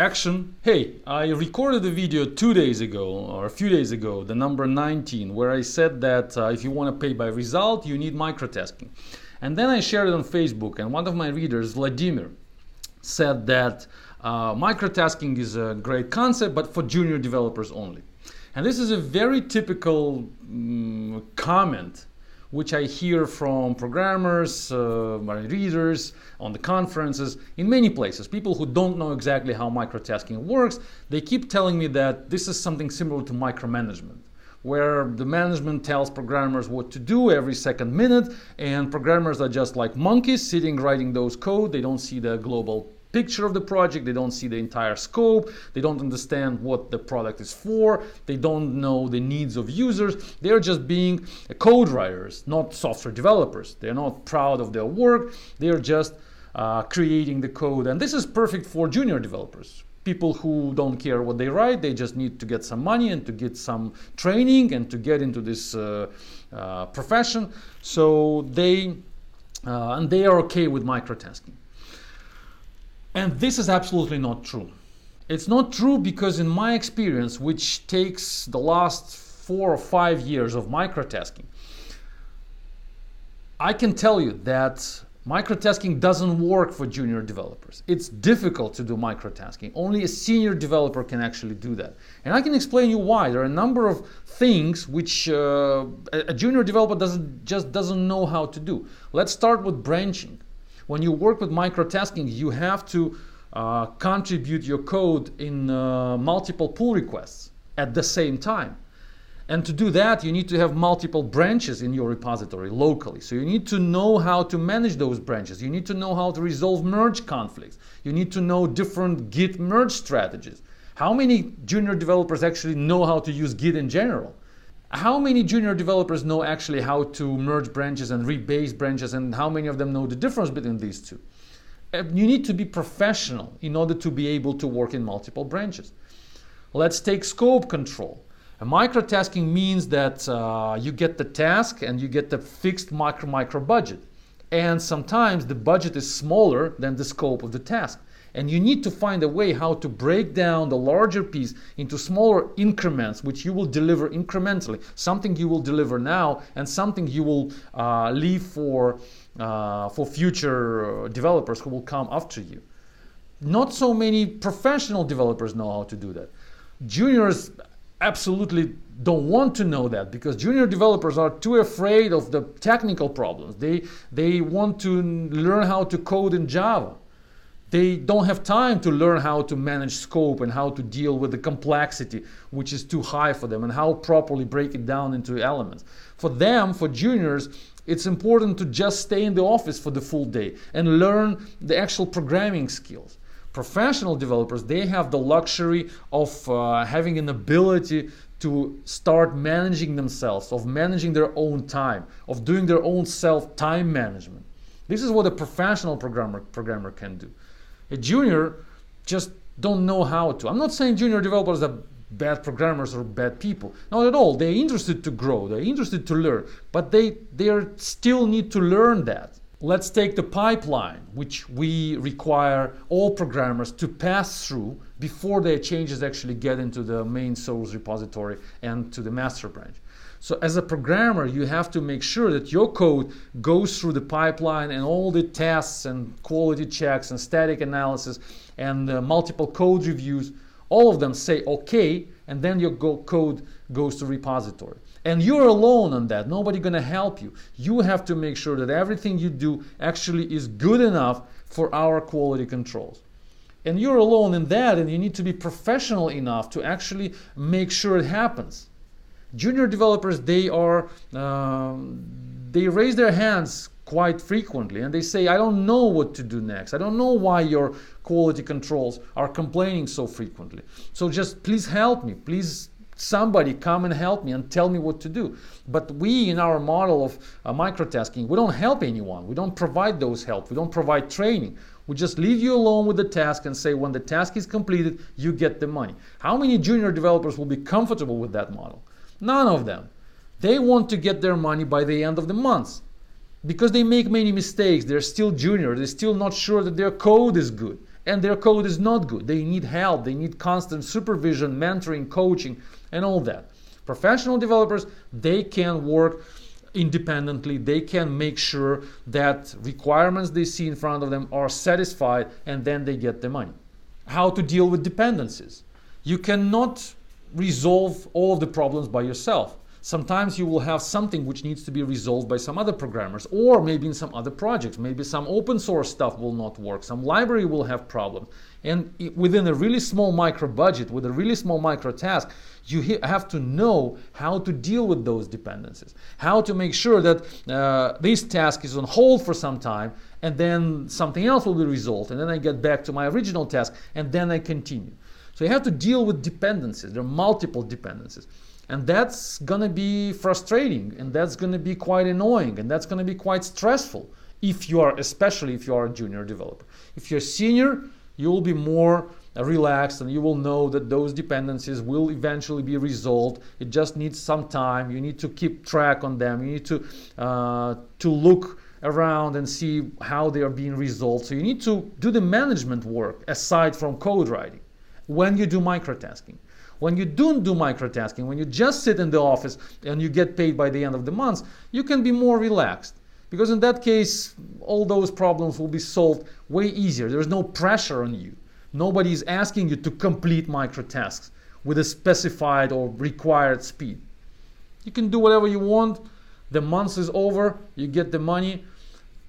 Action. Hey, I recorded a video two days ago or a few days ago, the number 19, where I said that uh, if you want to pay by result, you need microtasking. And then I shared it on Facebook, and one of my readers, Vladimir, said that uh, microtasking is a great concept, but for junior developers only. And this is a very typical um, comment which I hear from programmers, uh, readers, on the conferences, in many places. People who don't know exactly how microtasking works, they keep telling me that this is something similar to micromanagement where the management tells programmers what to do every second minute and programmers are just like monkeys sitting writing those code they don't see the global picture of the project, they don't see the entire scope, they don't understand what the product is for, they don't know the needs of users. They're just being code writers, not software developers. They're not proud of their work, they're just uh, creating the code. And this is perfect for junior developers. People who don't care what they write, they just need to get some money and to get some training and to get into this uh, uh, profession. So they, uh, and they are okay with microtasking. And this is absolutely not true. It's not true because, in my experience, which takes the last four or five years of microtasking, I can tell you that microtasking doesn't work for junior developers. It's difficult to do microtasking. Only a senior developer can actually do that. And I can explain you why. There are a number of things which uh, a junior developer doesn't just doesn't know how to do. Let's start with branching when you work with microtasking, you have to uh, contribute your code in uh, multiple pull requests at the same time. And to do that, you need to have multiple branches in your repository locally. So you need to know how to manage those branches. You need to know how to resolve merge conflicts. You need to know different Git merge strategies. How many junior developers actually know how to use Git in general? How many junior developers know actually how to merge branches and rebase branches, and how many of them know the difference between these two? Uh, you need to be professional in order to be able to work in multiple branches. Let's take scope control. A microtasking means that uh, you get the task and you get the fixed micro micro budget. And sometimes the budget is smaller than the scope of the task. And you need to find a way how to break down the larger piece into smaller increments, which you will deliver incrementally. Something you will deliver now, and something you will uh, leave for uh, for future developers who will come after you. Not so many professional developers know how to do that. Juniors absolutely don't want to know that because junior developers are too afraid of the technical problems. They they want to learn how to code in Java they don't have time to learn how to manage scope and how to deal with the complexity, which is too high for them, and how properly break it down into elements. For them, for juniors, it's important to just stay in the office for the full day and learn the actual programming skills. Professional developers, they have the luxury of uh, having an ability to start managing themselves, of managing their own time, of doing their own self time management. This is what a professional programmer, programmer can do. A junior just don't know how to. I'm not saying junior developers are bad programmers or bad people. Not at all. They're interested to grow. They're interested to learn, but they they still need to learn that. Let's take the pipeline, which we require all programmers to pass through before their changes actually get into the main source repository and to the master branch. So as a programmer, you have to make sure that your code goes through the pipeline and all the tests and quality checks and static analysis and uh, multiple code reviews, all of them say okay, and then your go- code goes to repository. And you're alone on that. Nobody to help you. You have to make sure that everything you do actually is good enough for our quality controls. And you're alone in that, and you need to be professional enough to actually make sure it happens junior developers they are um, they raise their hands quite frequently and they say i don't know what to do next. I don't know why your quality controls are complaining so frequently. So just please help me. Please somebody come and help me and tell me what to do. But we in our model of uh, microtasking we don't help anyone. We don't provide those help. We don't provide training. We just leave you alone with the task and say when the task is completed you get the money. How many junior developers will be comfortable with that model None of them. They want to get their money by the end of the month because they make many mistakes. They're still junior. They're still not sure that their code is good. and their code is not good. They need help, they need constant supervision, mentoring, coaching, and all that. Professional developers, they can work independently they can make sure that requirements they see in front of them are satisfied and then they get the money how to deal with dependencies you cannot resolve all of the problems by yourself. Sometimes you will have something which needs to be resolved by some other programmers or maybe in some other projects. Maybe some open source stuff will not work. Some library will have problems. And within a really small micro budget with a really small micro task you have to know how to deal with those dependencies. How to make sure that uh, this task is on hold for some time and then something else will be resolved and then i get back to my original task and then i continue so you have to deal with dependencies. There are multiple dependencies. And that's going to be frustrating and that's going to be quite annoying and that's going to be quite stressful if you are especially if you are a junior developer. If you're senior you will be more relaxed and you will know that those dependencies will eventually be resolved. It just needs some time. You need to keep track on them. You need to uh, to look around and see how they are being resolved. So you need to do the management work aside from code writing when you do microtasking when you don't do microtasking, when you just sit in the office and you get paid by the end of the month, you can be more relaxed. Because in that case, all those problems will be solved way easier. There's no pressure on you. Nobody is asking you to complete microtasks with a specified or required speed. You can do whatever you want. The month is over, you get the money,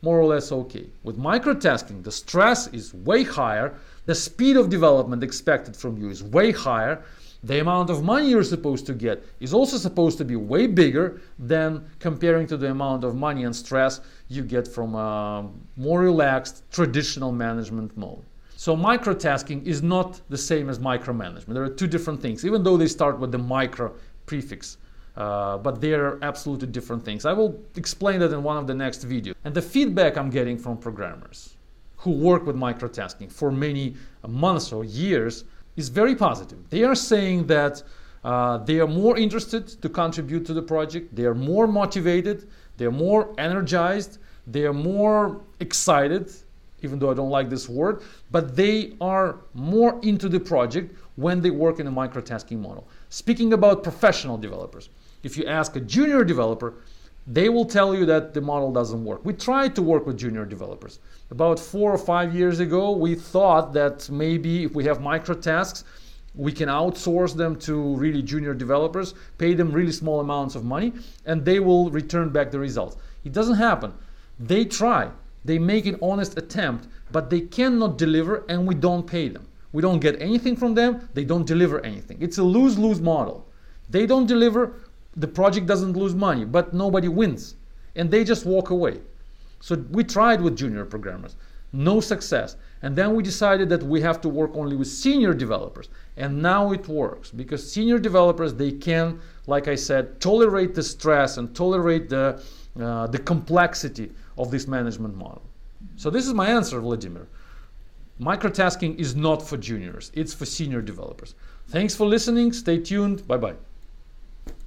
more or less okay. With microtasking, the stress is way higher, the speed of development expected from you is way higher, the amount of money you're supposed to get is also supposed to be way bigger than comparing to the amount of money and stress you get from a more relaxed traditional management mode. So microtasking is not the same as micromanagement. There are two different things, even though they start with the micro prefix. Uh, but they're absolutely different things. I will explain that in one of the next videos. And the feedback I'm getting from programmers who work with microtasking for many months or years is very positive. They are saying that uh, they are more interested to contribute to the project, they are more motivated, they are more energized, they are more excited, even though I don't like this word, but they are more into the project when they work in a microtasking model. Speaking about professional developers, if you ask a junior developer, they will tell you that the model doesn't work. We tried to work with junior developers. About four or five years ago, we thought that maybe if we have microtasks, we can outsource them to really junior developers, pay them really small amounts of money, and they will return back the results. It doesn't happen. They try, they make an honest attempt, but they cannot deliver, and we don't pay them. We don't get anything from them, they don't deliver anything. It's a lose lose model. They don't deliver, the project doesn't lose money, but nobody wins. And they just walk away. So we tried with junior programmers, no success. And then we decided that we have to work only with senior developers. And now it works because senior developers, they can, like I said, tolerate the stress and tolerate the, uh, the complexity of this management model. So this is my answer, Vladimir. Microtasking is not for juniors, it's for senior developers. Thanks for listening. Stay tuned. Bye bye.